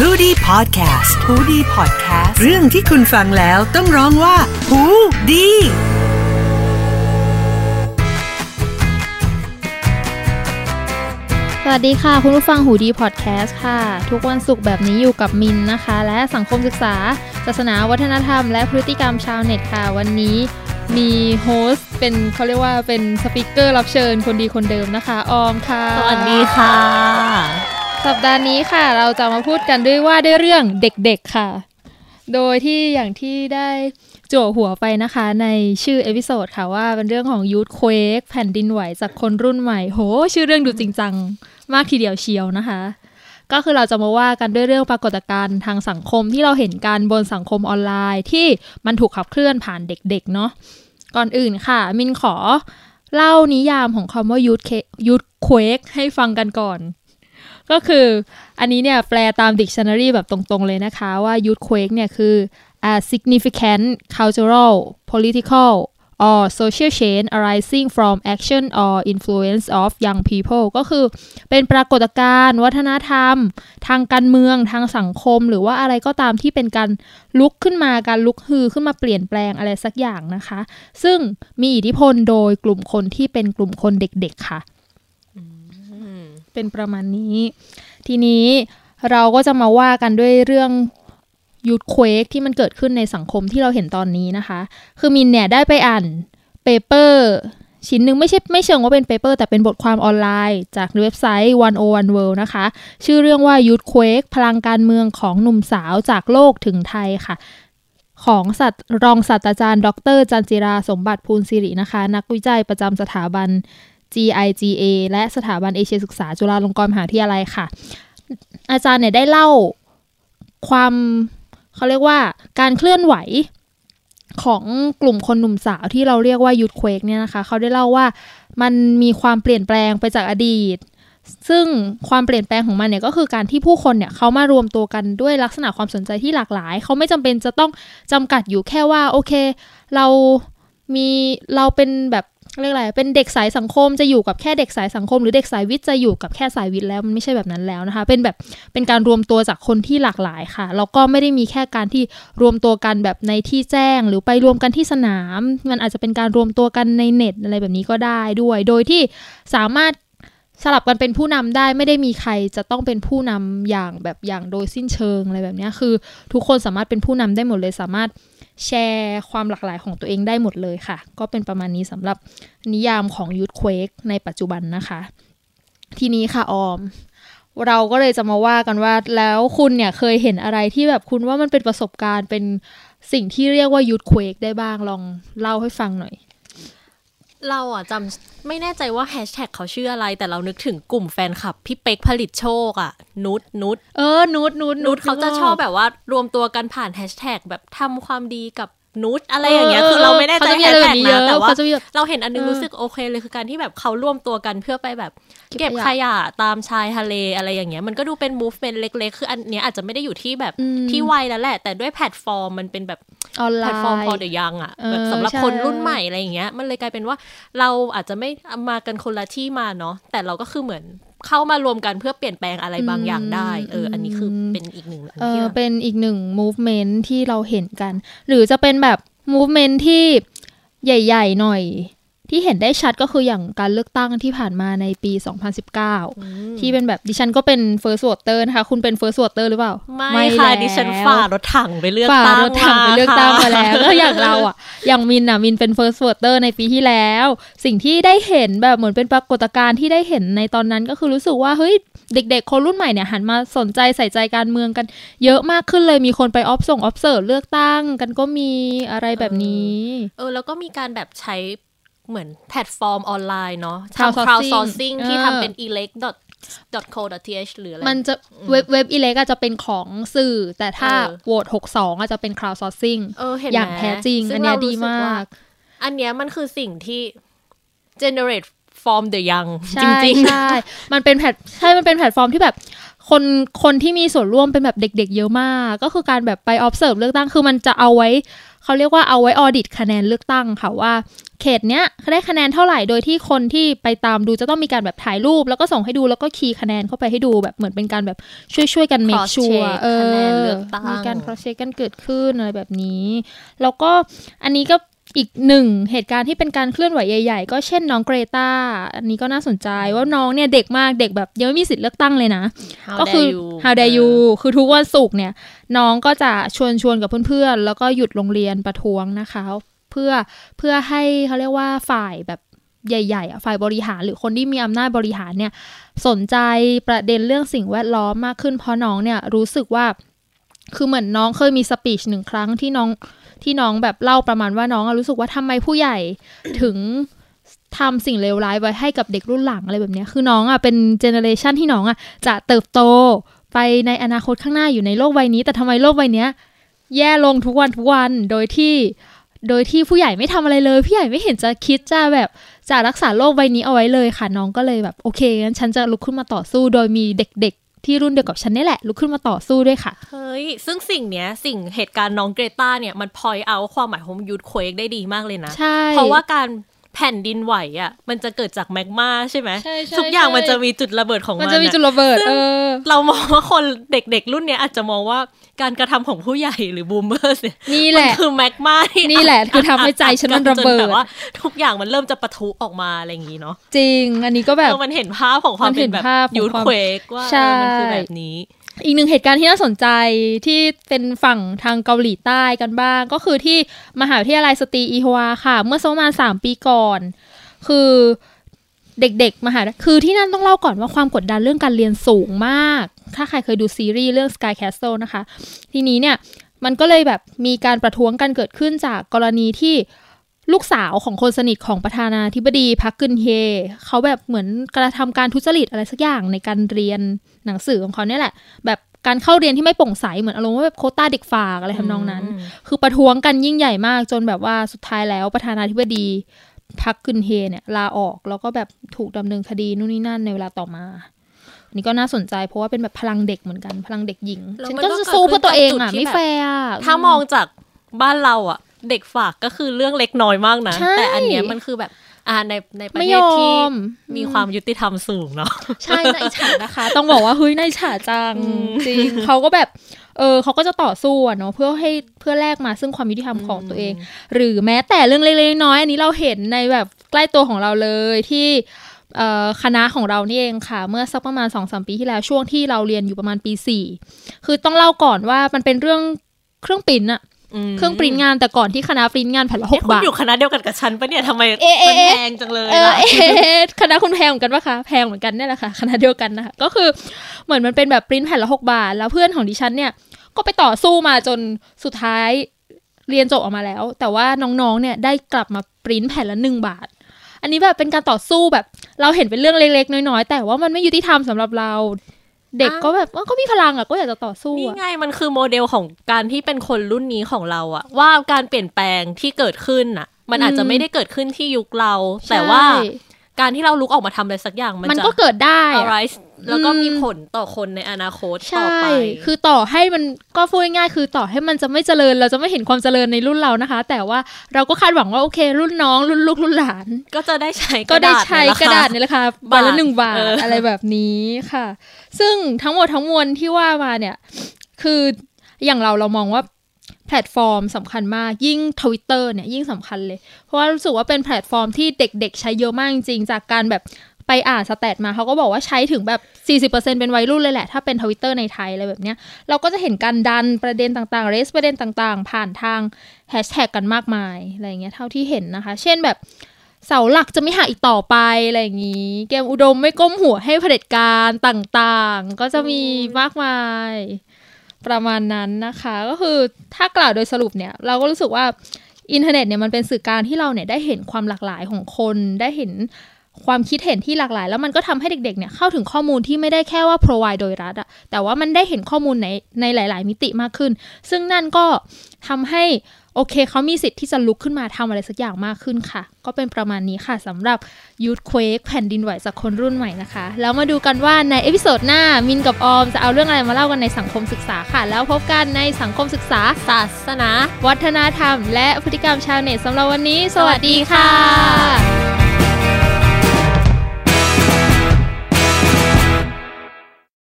h o ดี้พอดแคสต์ฮูดี้พอดแคสต์เรื่องที่คุณฟังแล้วต้องร้องว่าหูดีสวัสดีค่ะ คุณผู้ฟังหูดีพอดแคสต์ค่ะ ทุกวันศุกร์แบบนี้อยู่กับมินนะคะ และสังคมศึกษา ศาสนาวัฒนธรรม และพฤติกรรมชาวเน็ตค่ะ วันนี้มี host เป็นเขาเรียกว่าเป็น speaker รับเชิญคนดีคนเดิมนะคะ ออมค่ะ สวัสดีค่ะ สัปดาห์นี้ค่ะ เราจะมาพูดกันด้วยว่าด้วยเรื่องเด็กๆค่ะ โดยที่อย่างที่ได้จั่วหัวไปนะคะในชื่อ episode ค่ะว่าเป็นเรื่องของ youthquake แผ่นดินไหวจากคนรุ่นใหม่ โห ชื่อเรื่องดูจริงจังมากทีเดียวเชียวนะคะ ก็คือเราจะมาว่ากันด้วยเรื่องปรากฏการณ์ทางสังคมที่เราเห็นกันบนสังคมออนไลน์ ที่มันถูกขับเคลื่อนผ่านเด็กๆเนาะก่อนอื่นค่ะ มินขอเล่านิยามของคำว่า youth youthquake ให้ฟังกันก่อน ก็คืออันนี้เนี่ยแปลตาม dictionary แบบตรงๆเลยนะคะ ว่า youth quake เนี่ยคือ a significant cultural political or social change arising from action or influence of young people ก็คือเป็นปรากฏการณ์วัฒนธรรม ทางการเมืองทางสังคม หรือว่าอะไรก็ตามที่เป็นการลุกขึ้นมาการลุกฮือขึ้นมาเปลี่ยนแปลงอะไรสักอย่างนะคะ ซึ่งมีอิทธิพลโดยกลุ่มคนที่เป็นกลุ่มคนเด็กๆค่ะ เป็นประมาณนี้ ทีนี้เราก็จะมาว่ากันด้วยเรื่อง youthquake ที่มันเกิดขึ้นในสังคมที่เราเห็นตอนนี้นะคะ คือมินเนี่ยได้ไปอ่าน paper ชิ้นหนึ่งไม่ใช่ไม่เชิงว่าเป็น paper แต่เป็นบทความออนไลน์ จากเว็บไซต์ 101 World นะคะ ชื่อเรื่องว่า youthquake พลังการเมืองของหนุ่มสาวจากโลกถึงไทยค่ะ ของศาสตรรองศาสตราจารย์ ดร จันจิราสมบัติพูนศิรินะคะ นักวิจัยประจำสถาบัน GIGA และสถาบันเอเชียศึกษาจุฬาลงกรณ์มหาวิทยาลัยค่ะ อาจารย์เนี่ยได้เล่าความเขาเรียกว่าการเคลื่อนไหวของกลุ่มคนหนุ่มสาวที่เราเรียกว่ายูทเควกเนี่ยนะคะ เขาได้เล่าว่ามันมีความเปลี่ยนแปลงไปจากอดีต ซึ่งความเปลี่ยนแปลงของมันเนี่ยก็คือการที่ผู้คนเนี่ยเขามารวมตัวกันด้วยลักษณะความสนใจที่หลากหลาย เขาไม่จำเป็นจะต้องจำกัดอยู่แค่ว่าโอเค เรามีเราเป็นแบบ เรียกอะไรเป็นเด็กสายสังคมจะอยู่กับแค่เด็กสายสังคม หรือเด็กสายวิทย์จะอยู่กับแค่สายวิทย์แล้วมันไม่ใช่แบบนั้นแล้วนะคะ เป็นแบบเป็นการรวมตัวจากคนที่หลากหลายค่ะแล้วก็ไม่ได้มีแค่การที่รวมตัวกันแบบในที่แจ้ง หรือไปรวมกันที่สนาม มันอาจจะเป็นการรวมตัวกันในเน็ตอะไรแบบนี้ก็ได้ด้วย โดยที่สามารถสลับกันเป็นผู้นำได้ไม่ได้มีใครจะต้องเป็นผู้นำอย่างแบบอย่างโดยสิ้นเชิงอะไรแบบนี้คือ ทุกคนสามารถเป็นผู้นำได้หมดเลยสามารถ แชร์ความหลากหลายของตัวเองได้หมดเลยค่ะ ก็เป็นประมาณนี้สำหรับนิยามของยูทเควกในปัจจุบันนะคะ ทีนี้ค่ะออม เราก็เลยจะมาว่ากันว่าแล้วคุณเนี่ยเคยเห็นอะไรที่แบบคุณว่ามันเป็นประสบการณ์เป็นสิ่งที่เรียกว่ายูทเควกได้บ้างลองเล่าให้ฟังหน่อย เราอะจำไม่แน่ใจว่าแฮชแท็กเขาชื่ออะไร แต่เรานึกถึงกลุ่มแฟนคลับ พี่เป๊กผลิตโชคอะ นุชนุชเออนูดนูดนุชเขาจะชอบแบบว่ารวมตัวกันผ่านแฮชแท็กแบบทำความดีกับนุชอะไรอย่างเงี้ยคือเราไม่แน่ใจแฮชแท็กนะแต่ว่าเราเห็นอันนึงรู้สึกโอเคเลยคือการที่แบบเขารวมตัวกันเพื่อไปแบบ เก็บขยะตามชายทะเลอะไรอย่างเงี้ยมันก็ดูเป็น movement เล็กๆ คืออันเนี้ยอาจจะไม่ได้อยู่ที่แบบที่วัยแล้วแหละ แต่ด้วยแพลตฟอร์มมันเป็นแบบ online platform for the young อะเออแบบสำหรับใช่คนรุ่นใหม่อะไรอย่างเงี้ย มันเลยกลายเป็นว่าเราอาจจะไม่มากันคนละที่มาเนาะแต่เราก็คือเหมือนเข้ามารวมกันเพื่อเปลี่ยนแปลงอะไรบางอย่างได้ เออ อันนี้คือเป็นอีกหนึ่งอันเอที่อแบบเป็นอีกหนึ่ง movement ที่เราเห็นกัน หรือจะเป็นแบบ movement ที่ใหญ่ ๆ หน่อย ที่เห็นได้ชัดก็คืออย่างการเลือกตั้งที่ผ่านมาในปี 2019 ที่เป็นแบบดิฉันก็เป็น first voter นะคะ คุณเป็น first voter หรือเปล่า ไม่ค่ะแล้วดิฉันฝ่ารถถังไปเลือกฝ่าตั้งรถถังไปเลือกตั้งมาแล้วค่ะก็อย่างเราอะ อย่างมินอะ มินเป็น first voter ในปีที่แล้ว สิ่งที่ได้เห็นแบบเหมือนเป็นปรากฏการณ์ที่ได้เห็นในตอนนั้นก็คือรู้สึกว่าเฮ้ยเด็กๆ คนรุ่นใหม่เนี่ยหันมาสนใจใส่ใจการเมืองกัน เยอะมากขึ้นเลยมีคนไป observe observe เลือกตั้งกันก็มีอะไรแบบนี้ เออแล้วก็มีการแบบใช้ เหมือนแพลตฟอร์มออนไลน์เนาะ Crowdsourcing ทำ crowdsourcing ที่เออทำเป็น elect co th หรืออะไร มันจะเว็บเว็บ elect จะเป็นของสื่อ แต่ถ้าเออโหวต62อาจจะเป็น crowdsourcing เออเห็นอย่างไหมแท้จริงซึ่อันเนี้ยเราดีรู้สึมากว่กอันเนี้ยมันคือสิ่งที่ generate from the young ใช่จริงๆใช่ มันเป็นแพลตใช่ มันเป็นแพลตฟอร์มที่แบบคนคนที่มีส่วนร่วมเป็นแบบเด็ก ๆ เยอะมาก ก็คือการแบบไป observe เลือกตั้งคือมันจะเอาไว้ เขาเรียกว่าเอาไว้ audit คะแนนเลือกตั้งค่ะว่า เเขตเนี้ยได้คะแนนเท่าไหร่โดยที่คนที่ไปตามดูจะต้องมีการแบบถ่ายรูป แล้วก็ส่งให้ดูแล้วก็คีย์คะแนนเข้าไปให้ดูแบบเหมือนเป็นการแบบช่วยช่วยกันเมคชัวเออมีการ cross check กันเกิดขึ้นอะไรแบบนี้ แล้วก็อันนี้ก็อีกหนึ่งเหตุการณ์ที่เป็นการเคลื่อนไหวใหญ่ ๆ ก็เช่นน้องเกรตาอันนี้ก็น่าสนใจว่าน้องเนี่ยเด็กมากเด็กแบบยังไม่มีสิทธิ์เลือกตั้งเลยนะ ก็คือ how dare you คือทุกวันศุกร์เนี่ย น้องก็จะชวนชวนกับเพื่อนๆ แล้วก็หยุดโรงเรียนประท้วงนะคะ เพื่อเพื่อให้เขาเรียกว่าฝ่ายแบบใหญ่ๆฝ่ายบริหารหรือคนที่มีอำนาจบริหารเนี่ยสนใจประเด็นเรื่องสิ่งแวดล้อมมากขึ้นเพราะน้องเนี่ยรู้สึกว่าคือเหมือนน้องเคยมีสปีชหนึ่งครั้งที่น้องที่น้องแบบเล่าประมาณว่าน้องรู้สึกว่าทำไมผู้ใหญ่ถึงทำสิ่งเลวร้ายไว้ให้กับเด็กรุ่นหลังอะไรแบบนี้คือน้องอะเป็นเจเนอเรชันที่น้องอะจะเติบโตไปในอนาคตข้างหน้าอยู่ในโลกใบนี้ แต่ทำไมโลกใบนี้แย่ลงทุกวันทุกวันโดยที่ โดยที่ผู้ใหญ่ไม่ทำอะไรเลยผู้ใหญ่ไม่เห็นจะคิดจะแบบจะรักษาโลกใบนี้เอาไว้เลยค่ะ น้องก็เลยแบบโอเคงั้นฉันจะลุกขึ้นมาต่อสู้ โดยมีเด็กที่รุ่นเดียวกับฉันนี่แหละลุกขึ้นมาต่อสู้ด้วยค่ะเฮ้ยซึ่งสิ่งเนี้ยสิ่งเหตุการณ์น้องเกรตาเนี่ยมันพอยเอาความหมายของยูทเควกได้ดีมากเลยนะใช่เพราะว่าการ แผ่นดินไหวอะ มันจะเกิดจากแมกมาใช่ไหมทุกอย่างมันจะมีจุดระเบิดของมันมันจะมีจุดระเบิดเออเรามองว่าคนเด็กๆรุ่นเนี้ยอาจจะมองว่าการกระทำของผู้ใหญ่หรือบูมเมอร์เนี่ยนี่แหละคือแมกมาที่นี่แหละ คือทำให้ใจฉันมันระเบิดว่า ทุกอย่างมันเริ่มจะปะทุออกมาอะไรอย่างนี้เนาะจริง อันนี้ก็แบบมันเห็นภาพของความเป็นแบบยูทเควกว่ามันคือแบบนี้ อีกหนึ่งเหตุการณ์ที่น่าสนใจที่เป็นฝั่งทางเกาหลีใต้กันบ้าง ก็คือที่มหาวิทยาลัยสตรีอีฮวาค่ะ เมื่อสักประมาณสามปีก่อน คือเด็กๆมหาคือที่นั่นต้องเล่าก่อนว่าความกดดันเรื่องการเรียนสูงมาก ถ้าใครเคยดูซีรีส์เรื่อง Sky Castle นะคะ ทีนี้เนี่ยมันก็เลยแบบมีการประท้วงกันเกิดขึ้นจากกรณีที่ ลูกสาวของคนสนิทของประธานาธิบดีพักกึนเฮเขาแบบเหมือนกระทำการทุจริตอะไรสักอย่างในการเรียนหนังสือของเขาเนี่ยแหละ แบบการเข้าเรียนที่ไม่โปร่งใสเหมือนอารมณ์ว่าแบบโคต้าเด็กฝากอะไรทำนองนั้น คือประท้วงกันยิ่งใหญ่มากจนแบบว่าสุดท้ายแล้วประธานาธิบดีพักกึนเฮเนี่ยลาออกแล้วก็แบบถูกดำเนินคดีนู่นนี่นั่นในเวลาต่อมานี่ก็น่าสนใจเพราะว่าเป็นแบบพลังเด็กเหมือนกันพลังเด็กหญิงฉันก็จะสู้เพื่อตัวเองอะไม่แฟร์ถ้ามองจากบ้านเราอะ เด็กฝากก็คือเรื่องเล็กน้อยมากนะ แต่อันเนี้ยมันคือแบบอ่าในในประเทศที่มีความยุติธรรมสูงเนาะใช่ในฉานะคะ ต้องบอกว่าเฮ้ยในฉาจังจริงเขาก็แบบเออเขาก็จะต่อสู้เนาะเพื่อให้เพื่อแลกมาซึ่งความยุติธรรมของตัวเอง หรือแม้แต่เรื่องเล็กๆน้อยอันนี้เราเห็นในแบบใกล้ตัวของเราเลยที่คณะของเรานี่เองค่ะ เมื่อสักประมาณสองสามปีที่แล้วช่วงที่เราเรียนอยู่ประมาณปีสี่คือต้องเล่าก่อนว่ามันเป็นเรื่องเครื่องปิ้นอะ เครื่องปริ้นงานแต่ก่อนที่คณะปริ้นงานแผ่นละหกบาทอยู่คณะเดียวกันกับฉันปะเนี่ยทำไมมันแพงจังเลยล่ะคณะคุณแพงเหมือนกันปะคะแพงเหมือนกันนี่แหละค่ะคณะเดียวกันนะคะก็คือเหมือนมันเป็นแบบปริ้นแผ่นละหกบาท แล้วเพื่อนของดิฉันเนี่ยก็ไปต่อสู้มาจนสุดท้ายเรียนจบออกมาแล้ว แต่ว่าน้องๆเนี่ยได้กลับมาปริ้นแผ่นละหนึ่งบาท อันนี้แบบเป็นการต่อสู้แบบ เราเห็นเป็นเรื่องเล็กๆ น้อยๆ แต่ว่ามันไม่ยุติธรรมสำหรับเรา เด็กก็แบบก็มีพลังอะก็อยากจะต่อสู้นี่ไงมันคือโมเดลของการที่เป็นคนรุ่นนี้ของเราอะ ว่าการเปลี่ยนแปลงที่เกิดขึ้นอะ มันอาจจะไม่ได้เกิดขึ้นที่ยุคเรา แต่ว่า การที่เราลุกออกมาทำอะไรสักอย่าง มันก็เกิดได้ arise แล้วก็มีผลต่อคนในอนาคตต่อไป คือต่อให้มันก็พูดง่ายๆคือต่อให้มันจะไม่เจริญ เราจะไม่เห็นความเจริญในรุ่นเรานะคะ แต่ว่าเราก็คาดหวังว่าโอเค รุ่นน้อง รุ่นลูกรุ่นหลาน ก็จะได้ใช้ก็ได้ใช้กระดาษนี่แหละค่ะบาทละหนึ่งบาทอะไรแบบนี้ค่ะ ซึ่งทั้งหมดทั้งมวลที่ว่ามาเนี่ย คืออย่างเราเรามองว่า แพลตฟอร์มสำคัญมากยิ่งทวิตเตอร์เนี่ยยิ่งสำคัญเลย เพราะว่ารู้สึกว่าเป็นแพลตฟอร์มที่เด็กๆ ใช้เยอะมากจริงจากการแบบไปอ่าน stat มาเขาก็บอกว่าใช้ถึงแบบ 40%เป็นวัยรุ่นเลยแหละ ถ้าเป็นทวิตเตอร์ในไทยอะไรแบบเนี้ย เราก็จะเห็นการดันประเด็นต่างๆ raise ประเด็นต่างๆ ผ่านทางแฮชแท็กกันมากมาย อะไรเงี้ยเท่าที่เห็นนะคะ เช่นแบบเสาหลักจะไม่หักอีกต่อไปอะไรอย่างนี้ เกมอุดมไม่ก้มหัวให้เผด็จการต่างๆ ก็จะมีมากมาย ประมาณนั้นนะคะ ก็คือถ้ากล่าวโดยสรุปเนี่ย เราก็รู้สึกว่าอินเทอร์เน็ตเนี่ยมันเป็นสื่อการที่เราเนี่ยได้เห็นความหลากหลายของคนได้เห็นความคิดเห็นที่หลากหลาย แล้วมันก็ทำให้เด็กๆ เนี่ยเข้าถึงข้อมูลที่ไม่ได้แค่ว่า provide โดยรัฐอะแต่ว่ามันได้เห็นข้อมูลในในหลาย ๆ มิติมากขึ้น ซึ่งนั่นก็ทำให้ โอเคเขามีสิทธิ์ที่จะลุกขึ้นมาทำอะไรสักอย่างมากขึ้นค่ะ ก็เป็นประมาณนี้ค่ะสำหรับ youthquake แผ่นดินไหวจากคนรุ่นใหม่นะคะ แล้วมาดูกันว่าใน episode หน้ามินกับออมจะเอาเรื่องอะไรมาเล่ากันในสังคมศึกษาค่ะ แล้วพบกันในสังคมศึกษา ศาสนา วัฒนธรรม และพฤติกรรมชาวเน็ตสำหรับวันนี้ สวัสดีค่ะสวัสดีค่ะ